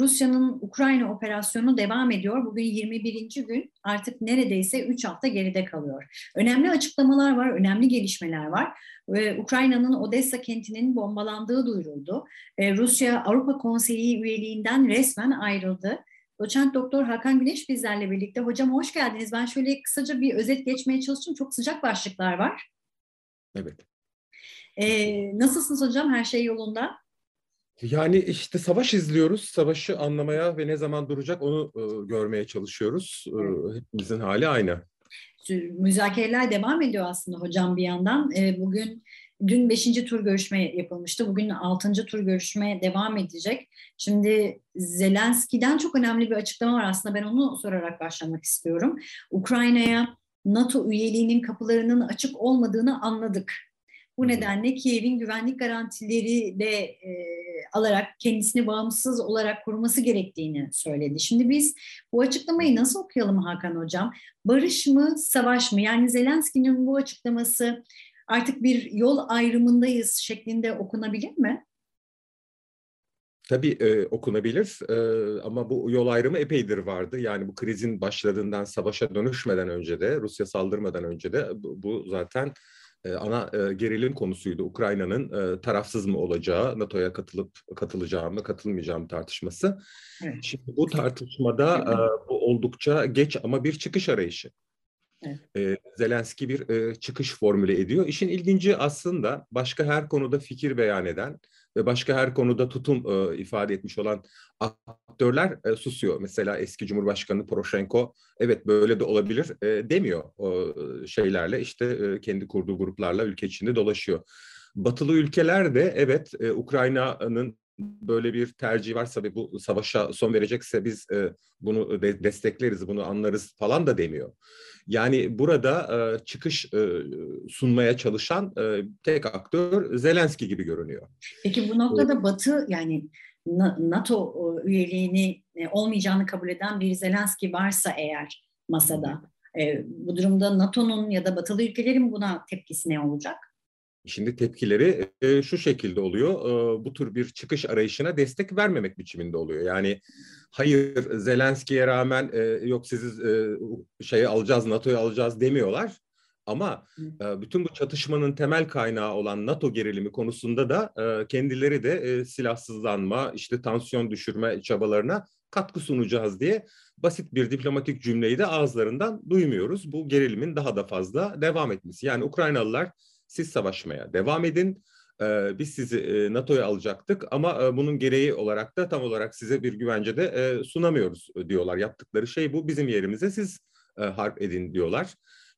Rusya'nın Ukrayna operasyonu devam ediyor. Bugün 21. gün artık neredeyse 3 hafta geride kalıyor. Önemli açıklamalar var, önemli gelişmeler var. Ee, Ukrayna'nın Odessa kentinin bombalandığı duyuruldu. Ee, Rusya Avrupa Konseyi üyeliğinden resmen ayrıldı. Doçent Doktor Hakan Güneş bizlerle birlikte. Hocam hoş geldiniz. Ben şöyle kısaca bir özet geçmeye çalıştım. Çok sıcak başlıklar var. Evet. Ee, nasılsınız hocam? Her şey yolunda? Yani işte savaş izliyoruz. Savaşı anlamaya ve ne zaman duracak onu e, görmeye çalışıyoruz. E, hepimizin hali aynı. Müzakereler devam ediyor aslında hocam bir yandan. E, bugün dün beşinci tur görüşme yapılmıştı. Bugün altıncı tur görüşme devam edecek. Şimdi Zelenski'den çok önemli bir açıklama var aslında. Ben onu sorarak başlamak istiyorum. Ukrayna'ya NATO üyeliğinin kapılarının açık olmadığını anladık bu nedenle Kiev'in güvenlik garantileri de e, alarak kendisini bağımsız olarak koruması gerektiğini söyledi. Şimdi biz bu açıklamayı nasıl okuyalım Hakan Hocam? Barış mı, savaş mı? Yani Zelenski'nin bu açıklaması artık bir yol ayrımındayız şeklinde okunabilir mi? Tabii e, okunabilir e, ama bu yol ayrımı epeydir vardı. Yani bu krizin başladığından savaşa dönüşmeden önce de, Rusya saldırmadan önce de bu, bu zaten ana e, gerilim konusuydu. Ukrayna'nın e, tarafsız mı olacağı, NATO'ya katılıp katılacağı mı, katılmayacağı mı tartışması. Evet. Şimdi bu tartışmada bu oldukça geç ama bir çıkış arayışı. Evet. Zelenski bir çıkış formüle ediyor. İşin ilginci aslında başka her konuda fikir beyan eden ve başka her konuda tutum ifade etmiş olan aktörler susuyor. Mesela eski Cumhurbaşkanı Poroshenko evet böyle de olabilir demiyor o şeylerle. İşte kendi kurduğu gruplarla ülke içinde dolaşıyor. Batılı ülkeler de evet Ukrayna'nın böyle bir tercih varsa ve bu savaşa son verecekse biz bunu destekleriz, bunu anlarız falan da demiyor. Yani burada e, çıkış e, sunmaya çalışan e, tek aktör Zelenski gibi görünüyor. Peki bu noktada Batı yani NATO üyeliğini e, olmayacağını kabul eden bir Zelenski varsa eğer masada e, bu durumda NATO'nun ya da batılı ülkelerin buna tepkisi ne olacak? Şimdi tepkileri e, şu şekilde oluyor. E, bu tür bir çıkış arayışına destek vermemek biçiminde oluyor. Yani hayır Zelenski'ye rağmen e, yok sizi e, şeyi alacağız, NATO'yu alacağız demiyorlar. Ama e, bütün bu çatışmanın temel kaynağı olan NATO gerilimi konusunda da e, kendileri de e, silahsızlanma, işte tansiyon düşürme çabalarına katkı sunacağız diye basit bir diplomatik cümleyi de ağızlarından duymuyoruz. Bu gerilimin daha da fazla devam etmesi. Yani Ukraynalılar siz savaşmaya devam edin. Ee, biz sizi e, NATO'ya alacaktık ama e, bunun gereği olarak da tam olarak size bir güvence de e, sunamıyoruz diyorlar. Yaptıkları şey bu. Bizim yerimize siz harp edin diyorlar.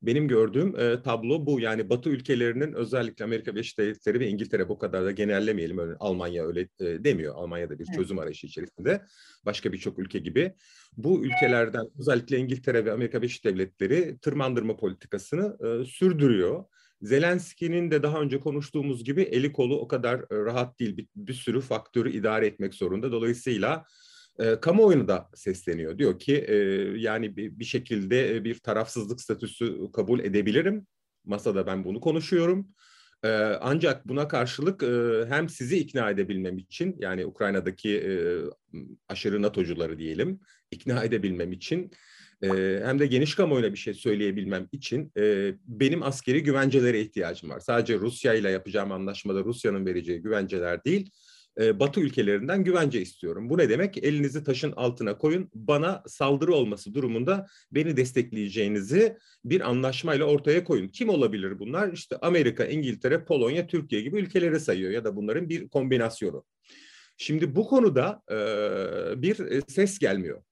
Benim gördüğüm e, tablo bu. Yani Batı ülkelerinin özellikle Amerika Birleşik Devletleri ve İngiltere bu kadar da genellemeyelim. Öyle, Almanya öyle e, demiyor. Almanya'da bir çözüm arayışı içerisinde. Başka birçok ülke gibi. Bu ülkelerden özellikle İngiltere ve Amerika Birleşik Devletleri tırmandırma politikasını e, sürdürüyor. Zelenski'nin de daha önce konuştuğumuz gibi eli kolu o kadar e, rahat değil. Bir, bir sürü faktörü idare etmek zorunda. Dolayısıyla e, kamuoyunu da sesleniyor. Diyor ki e, yani bir, bir şekilde bir tarafsızlık statüsü kabul edebilirim. Masada ben bunu konuşuyorum. E, ancak buna karşılık e, hem sizi ikna edebilmem için yani Ukrayna'daki e, aşırı NATO'cuları diyelim ikna edebilmem için e, hem de geniş kamuoyuna bir şey söyleyebilmem için e, benim askeri güvencelere ihtiyacım var. Sadece Rusya ile yapacağım anlaşmada Rusya'nın vereceği güvenceler değil, e, Batı ülkelerinden güvence istiyorum. Bu ne demek? Elinizi taşın altına koyun. Bana saldırı olması durumunda beni destekleyeceğinizi bir anlaşmayla ortaya koyun. Kim olabilir bunlar? İşte Amerika, İngiltere, Polonya, Türkiye gibi ülkeleri sayıyor ya da bunların bir kombinasyonu. Şimdi bu konuda e, bir ses gelmiyor.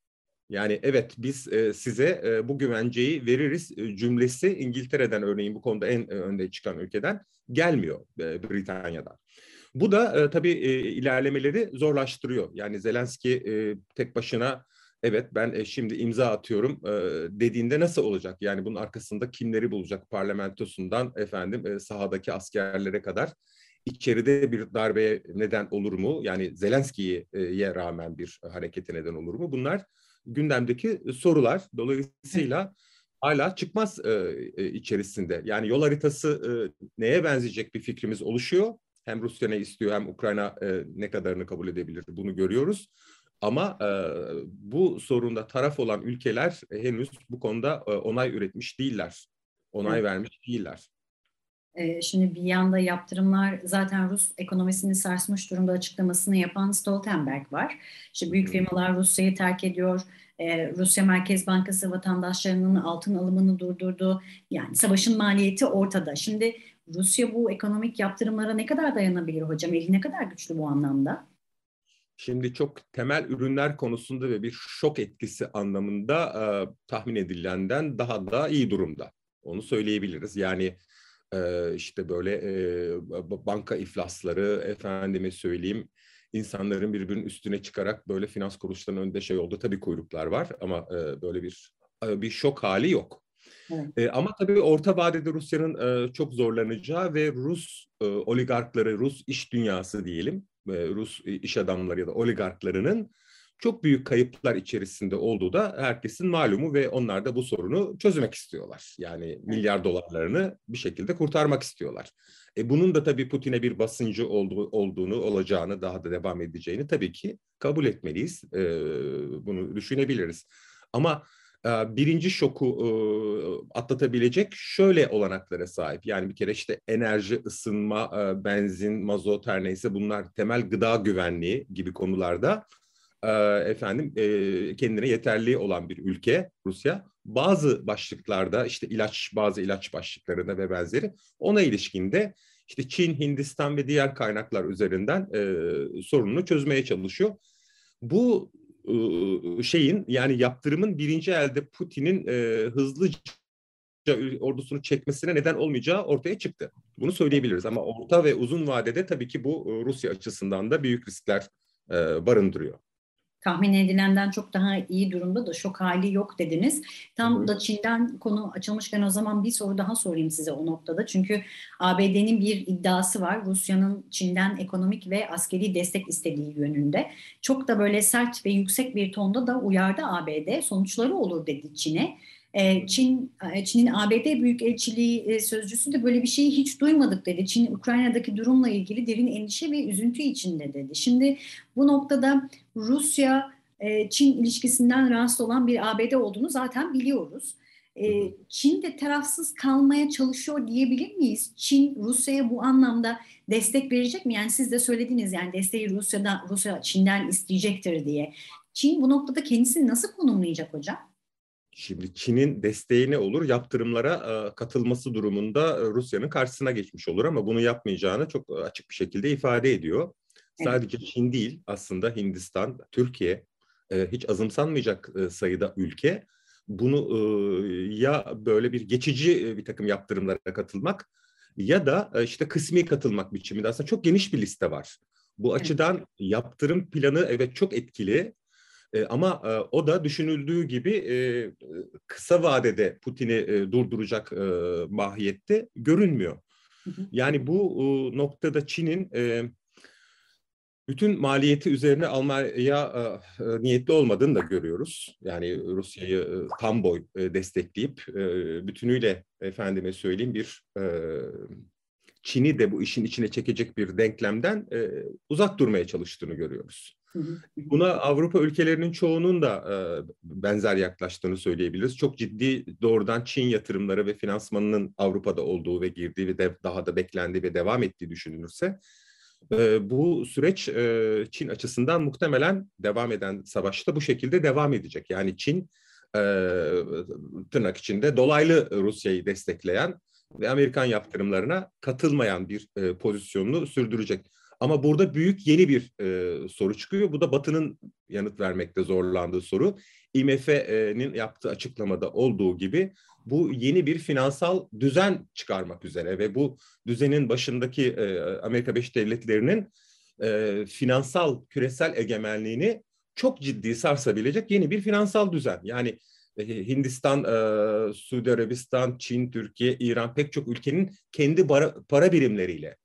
Yani evet biz e, size e, bu güvenceyi veririz e, cümlesi İngiltere'den örneğin bu konuda en e, önde çıkan ülkeden gelmiyor e, Britanya'dan. Bu da e, tabii e, ilerlemeleri zorlaştırıyor. Yani Zelenski e, tek başına evet ben e, şimdi imza atıyorum e, dediğinde nasıl olacak? Yani bunun arkasında kimleri bulacak parlamentosundan efendim e, sahadaki askerlere kadar içeride bir darbeye neden olur mu? Yani Zelenski'ye rağmen bir harekete neden olur mu? Bunlar gündemdeki sorular. Dolayısıyla hala çıkmaz e, e, içerisinde. Yani yol haritası e, neye benzeyecek bir fikrimiz oluşuyor. Hem Rusya ne istiyor hem Ukrayna e, ne kadarını kabul edebilir bunu görüyoruz. Ama e, bu sorunda taraf olan ülkeler henüz bu konuda e, onay üretmiş değiller. Onay evet. vermiş değiller. E, şimdi bir yanda yaptırımlar zaten Rus ekonomisini sarsmış durumda açıklamasını yapan Stoltenberg var. İşte büyük firmalar Rusya'yı terk ediyor. E, Rusya Merkez Bankası vatandaşlarının altın alımını durdurdu. Yani savaşın maliyeti ortada. Şimdi Rusya bu ekonomik yaptırımlara ne kadar dayanabilir hocam? Eli ne kadar güçlü bu anlamda? Şimdi çok temel ürünler konusunda ve bir şok etkisi anlamında e, tahmin edilenden daha da iyi durumda. Onu söyleyebiliriz. Yani e, işte böyle e, banka iflasları, efendime söyleyeyim, insanların birbirinin üstüne çıkarak böyle finans kuruluşlarının önünde şey oldu. Tabii kuyruklar var ama e, böyle bir e, bir şok hali yok. Evet. E, ama tabii orta vadede Rusya'nın e, çok zorlanacağı ve Rus e, oligarkları, Rus iş dünyası diyelim, e, Rus iş adamları ya da oligarklarının çok büyük kayıplar içerisinde olduğu da herkesin malumu ve onlar da bu sorunu çözmek istiyorlar. Yani milyar dolarlarını bir şekilde kurtarmak istiyorlar. E bunun da tabii Putin'e bir basıncı olduğu, olduğunu, olacağını, daha da devam edeceğini tabii ki kabul etmeliyiz. E, bunu düşünebiliriz. Ama e, birinci şoku e, atlatabilecek şöyle olanaklara sahip. Yani bir kere işte enerji, ısınma, e, benzin, mazot her neyse bunlar temel gıda güvenliği gibi konularda efendim kendine yeterli olan bir ülke Rusya. Bazı başlıklarda işte ilaç bazı ilaç başlıklarında ve benzeri ona ilişkinde işte Çin, Hindistan ve diğer kaynaklar üzerinden sorununu çözmeye çalışıyor. Bu şeyin yani yaptırımın birinci elde Putin'in hızlıca ordusunu çekmesine neden olmayacağı ortaya çıktı. Bunu söyleyebiliriz ama orta ve uzun vadede tabii ki bu Rusya açısından da büyük riskler barındırıyor tahmin edilenden çok daha iyi durumda da şok hali yok dediniz. Tam Hı-hı. da Çin'den konu açılmışken o zaman bir soru daha sorayım size o noktada. Çünkü ABD'nin bir iddiası var. Rusya'nın Çin'den ekonomik ve askeri destek istediği yönünde. Çok da böyle sert ve yüksek bir tonda da uyardı ABD. Sonuçları olur dedi Çin'e. Ee, Çin e, Çin'in ABD Büyükelçiliği e, sözcüsü de böyle bir şeyi hiç duymadık dedi. Çin Ukrayna'daki durumla ilgili derin endişe ve üzüntü içinde dedi. Şimdi bu noktada Rusya e, Çin ilişkisinden rahatsız olan bir ABD olduğunu zaten biliyoruz. Çin de tarafsız kalmaya çalışıyor diyebilir miyiz? Çin Rusya'ya bu anlamda destek verecek mi? Yani siz de söylediniz yani desteği Rusya'da Rusya Çin'den isteyecektir diye. Çin bu noktada kendisini nasıl konumlayacak hocam? Şimdi Çin'in desteğine olur, yaptırımlara e, katılması durumunda e, Rusya'nın karşısına geçmiş olur ama bunu yapmayacağını çok açık bir şekilde ifade ediyor. Evet. Sadece Çin değil aslında Hindistan, Türkiye e, hiç azımsanmayacak sayıda ülke bunu ya böyle bir geçici bir takım yaptırımlara katılmak ya da işte kısmi katılmak biçiminde aslında çok geniş bir liste var. Bu açıdan yaptırım planı evet çok etkili e, ama e, o da düşünüldüğü gibi e, kısa vadede Putin'i e, durduracak e, mahiyette görünmüyor. Yani bu e, noktada Çin'in e, bütün maliyeti üzerine almaya e, e, niyetli olmadığını da görüyoruz. Yani Rusya'yı e, tam boy e, destekleyip e, bütünüyle efendime söyleyeyim bir e, Çin'i de bu işin içine çekecek bir denklemden e, uzak durmaya çalıştığını görüyoruz. Buna Avrupa ülkelerinin çoğunun da e, benzer yaklaştığını söyleyebiliriz. Çok ciddi doğrudan Çin yatırımları ve finansmanının Avrupa'da olduğu ve girdiği ve de, daha da beklendiği ve devam ettiği düşünülürse e, bu süreç e, Çin açısından muhtemelen devam eden savaşta bu şekilde devam edecek. Yani Çin e, tırnak içinde dolaylı Rusya'yı destekleyen ve Amerikan yaptırımlarına katılmayan bir e, pozisyonunu sürdürecek. Ama burada büyük yeni bir e, soru çıkıyor. Bu da Batı'nın yanıt vermekte zorlandığı soru. IMF'nin yaptığı açıklamada olduğu gibi bu yeni bir finansal düzen çıkarmak üzere ve bu düzenin başındaki e, Amerika Birleşik Devletleri'nin e, finansal küresel egemenliğini çok ciddi sarsabilecek yeni bir finansal düzen. Yani Hindistan, e, Suudi Arabistan, Çin, Türkiye, İran pek çok ülkenin kendi para, para birimleriyle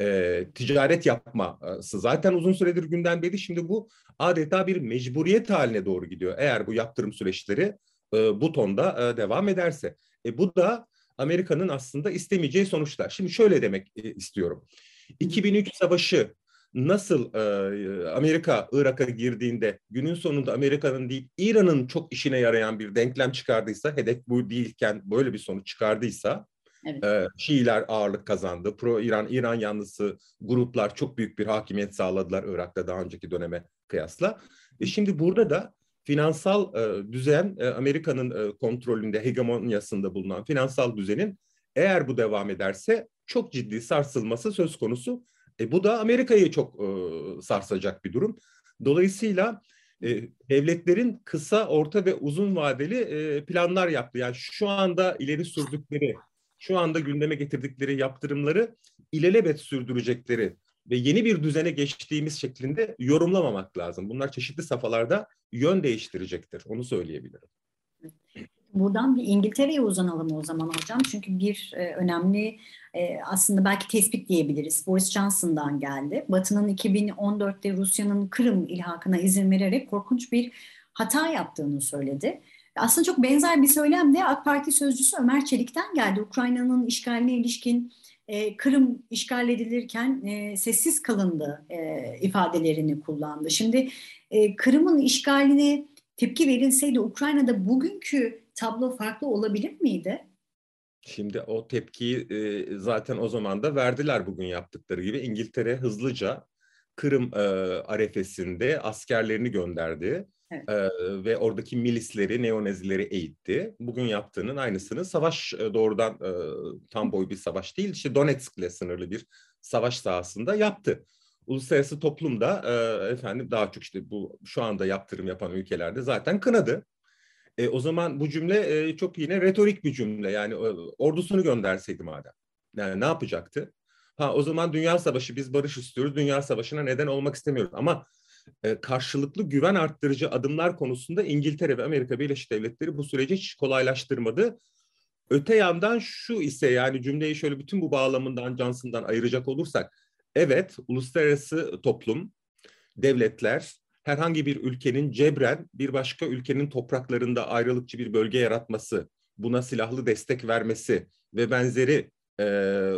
e, ticaret yapması zaten uzun süredir gündemdeydi. Şimdi bu adeta bir mecburiyet haline doğru gidiyor. Eğer bu yaptırım süreçleri e, bu tonda e, devam ederse. E, bu da Amerika'nın aslında istemeyeceği sonuçlar. Şimdi şöyle demek e, istiyorum. 2003 savaşı nasıl e, Amerika Irak'a girdiğinde günün sonunda Amerika'nın değil İran'ın çok işine yarayan bir denklem çıkardıysa, hedef bu değilken böyle bir sonuç çıkardıysa Evet. Şiiler ağırlık kazandı. Pro İran, İran yanlısı gruplar çok büyük bir hakimiyet sağladılar Irak'ta daha önceki döneme kıyasla. E şimdi burada da finansal e, düzen e, Amerika'nın e, kontrolünde, hegemonyasında bulunan finansal düzenin eğer bu devam ederse çok ciddi sarsılması söz konusu. E, bu da Amerika'yı çok e, sarsacak bir durum. Dolayısıyla e, devletlerin kısa, orta ve uzun vadeli e, planlar yaptı. Yani şu anda ileri sürdükleri, şu anda gündeme getirdikleri yaptırımları ilelebet sürdürecekleri ve yeni bir düzene geçtiğimiz şeklinde yorumlamamak lazım. Bunlar çeşitli safhalarda yön değiştirecektir. Onu söyleyebilirim. Buradan bir İngiltere'ye uzanalım o zaman hocam. Çünkü bir e, önemli e, aslında belki tespit diyebiliriz. Boris Johnson'dan geldi. Batı'nın 2014'te Rusya'nın Kırım ilhakına izin vererek korkunç bir hata yaptığını söyledi. Aslında çok benzer bir söylem de AK Parti sözcüsü Ömer Çelik'ten geldi. Ukrayna'nın işgaline ilişkin e, Kırım işgal edilirken e, sessiz kalındı e, ifadelerini kullandı. Şimdi e, Kırım'ın işgaline tepki verilseydi Ukrayna'da bugünkü tablo farklı olabilir miydi? Şimdi o tepkiyi e, zaten o zaman da verdiler bugün yaptıkları gibi. İngiltere hızlıca Kırım e, arefesinde askerlerini gönderdi. Evet. Ve oradaki milisleri, neonezileri eğitti. Bugün yaptığının aynısını savaş e, doğrudan e, tam boy bir savaş değil, işte Donetsk'le sınırlı bir savaş sahasında yaptı. Uluslararası toplum da e, efendim daha çok işte bu şu anda yaptırım yapan ülkelerde zaten kınadı. E, o zaman bu cümle e, çok yine retorik bir cümle. Yani e, ordusunu gönderseydi madem. Yani ne yapacaktı? Ha o zaman Dünya Savaşı biz barış istiyoruz. Dünya Savaşı'na neden olmak istemiyoruz. Ama e, karşılıklı güven arttırıcı adımlar konusunda İngiltere ve Amerika Birleşik Devletleri bu süreci hiç kolaylaştırmadı. Öte yandan şu ise yani cümleyi şöyle bütün bu bağlamından Johnson'dan ayıracak olursak evet uluslararası toplum, devletler herhangi bir ülkenin cebren bir başka ülkenin topraklarında ayrılıkçı bir bölge yaratması, buna silahlı destek vermesi ve benzeri e,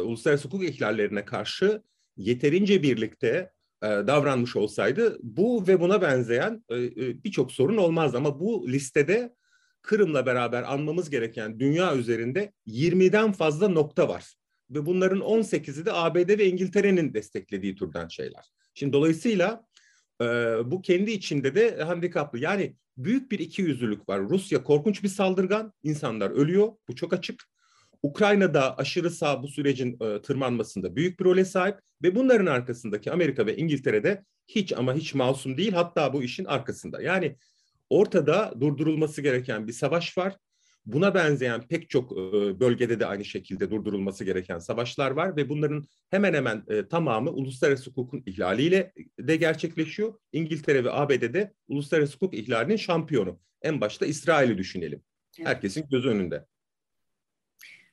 uluslararası hukuk ihlallerine karşı yeterince birlikte e, davranmış olsaydı bu ve buna benzeyen e, e, birçok sorun olmazdı. Ama bu listede Kırım'la beraber anmamız gereken dünya üzerinde 20'den fazla nokta var. Ve bunların 18'i de ABD ve İngiltere'nin desteklediği türden şeyler. Şimdi dolayısıyla bu kendi içinde de handikaplı. Yani büyük bir ikiyüzlülük var. Rusya korkunç bir saldırgan, insanlar ölüyor, bu çok açık. Ukrayna'da aşırı sağ bu sürecin e, tırmanmasında büyük bir role sahip ve bunların arkasındaki Amerika ve İngiltere'de hiç ama hiç masum değil hatta bu işin arkasında. Yani ortada durdurulması gereken bir savaş var Buna benzeyen pek çok e, bölgede de aynı şekilde durdurulması gereken savaşlar var ve bunların hemen hemen e, tamamı uluslararası hukukun ihlaliyle de gerçekleşiyor. İngiltere ve ABD'de uluslararası hukuk ihlalinin şampiyonu. En başta İsrail'i düşünelim. Herkesin gözü önünde.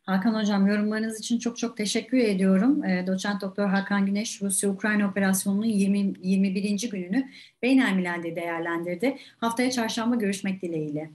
Hakan Hocam yorumlarınız için çok çok teşekkür ediyorum. E, Doçent Doktor Hakan Güneş Rusya-Ukrayna operasyonunun 20, 21. gününü Beynelmilal'de değerlendirdi. Haftaya çarşamba görüşmek dileğiyle.